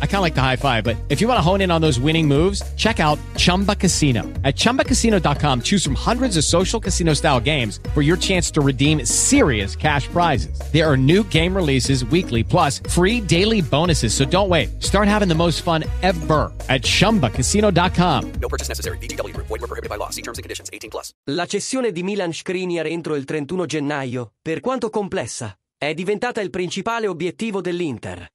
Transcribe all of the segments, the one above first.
I kind of like the high five, but if you want to hone in on those winning moves, check out Chumba Casino. At ChumbaCasino.com, choose from hundreds of social casino style games for your chance to redeem serious cash prizes. There are new game releases weekly, plus free daily bonuses. So don't wait. Start having the most fun ever at ChumbaCasino.com. No purchase necessary. BGW. Void were prohibited by law. See terms and conditions. 18 plus. La cessione di Milan Skriniar entro il 31 gennaio, per quanto complessa, è diventata il principale obiettivo dell'Inter.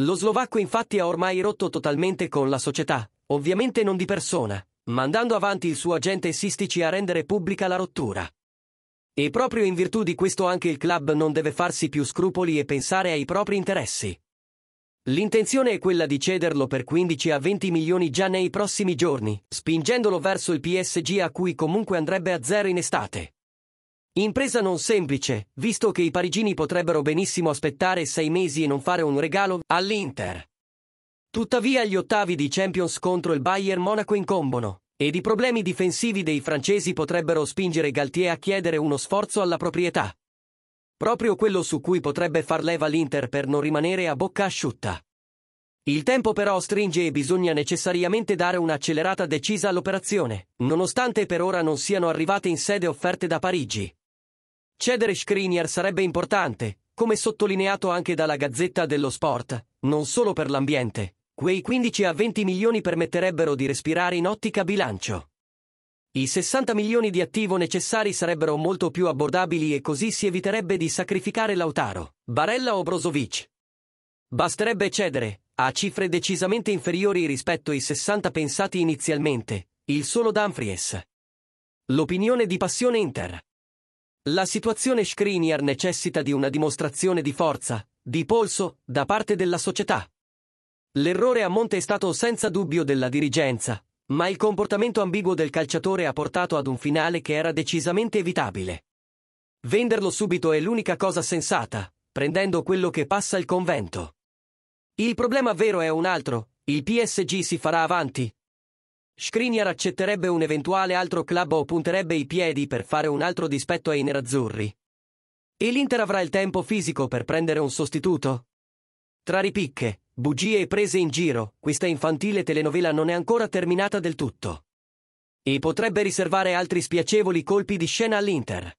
Lo slovacco infatti ha ormai rotto totalmente con la società, ovviamente non di persona, mandando avanti il suo agente Sistici a rendere pubblica la rottura. E proprio in virtù di questo anche il club non deve farsi più scrupoli e pensare ai propri interessi. L'intenzione è quella di cederlo per 15 a 20 milioni già nei prossimi giorni, spingendolo verso il PSG a cui comunque andrebbe a zero in estate. Impresa non semplice, visto che i parigini potrebbero benissimo aspettare sei mesi e non fare un regalo all'Inter. Tuttavia gli ottavi di Champions contro il Bayern Monaco incombono, ed i problemi difensivi dei francesi potrebbero spingere Galtier a chiedere uno sforzo alla proprietà. Proprio quello su cui potrebbe far leva l'Inter per non rimanere a bocca asciutta. Il tempo però stringe e bisogna necessariamente dare un'accelerata decisa all'operazione, nonostante per ora non siano arrivate in sede offerte da Parigi. Cedere Skriniar sarebbe importante, come sottolineato anche dalla Gazzetta dello Sport, non solo per l'ambiente. Quei 15 a 20 milioni permetterebbero di respirare in ottica bilancio. I 60 milioni di attivo necessari sarebbero molto più abbordabili e così si eviterebbe di sacrificare Lautaro, Barella o Brozovic. Basterebbe cedere, a cifre decisamente inferiori rispetto ai 60 pensati inizialmente, il solo Dumfries. L'opinione di Passione Inter. La situazione Skriniar necessita di una dimostrazione di forza, di polso, da parte della società. L'errore a monte è stato senza dubbio della dirigenza, ma il comportamento ambiguo del calciatore ha portato ad un finale che era decisamente evitabile. Venderlo subito è l'unica cosa sensata, prendendo quello che passa il convento. Il problema vero è un altro, il PSG si farà avanti, Skriniar accetterebbe un eventuale altro club o punterebbe i piedi per fare un altro dispetto ai nerazzurri. E l'Inter avrà il tempo fisico per prendere un sostituto? Tra ripicche, bugie e prese in giro, questa infantile telenovela non è ancora terminata del tutto. E potrebbe riservare altri spiacevoli colpi di scena all'Inter.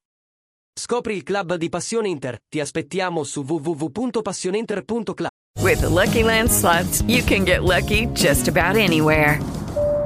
Scopri il club di Passione Inter, ti aspettiamo su www.passioneinter.club. With the Lucky Land slots, you can get lucky just about anywhere.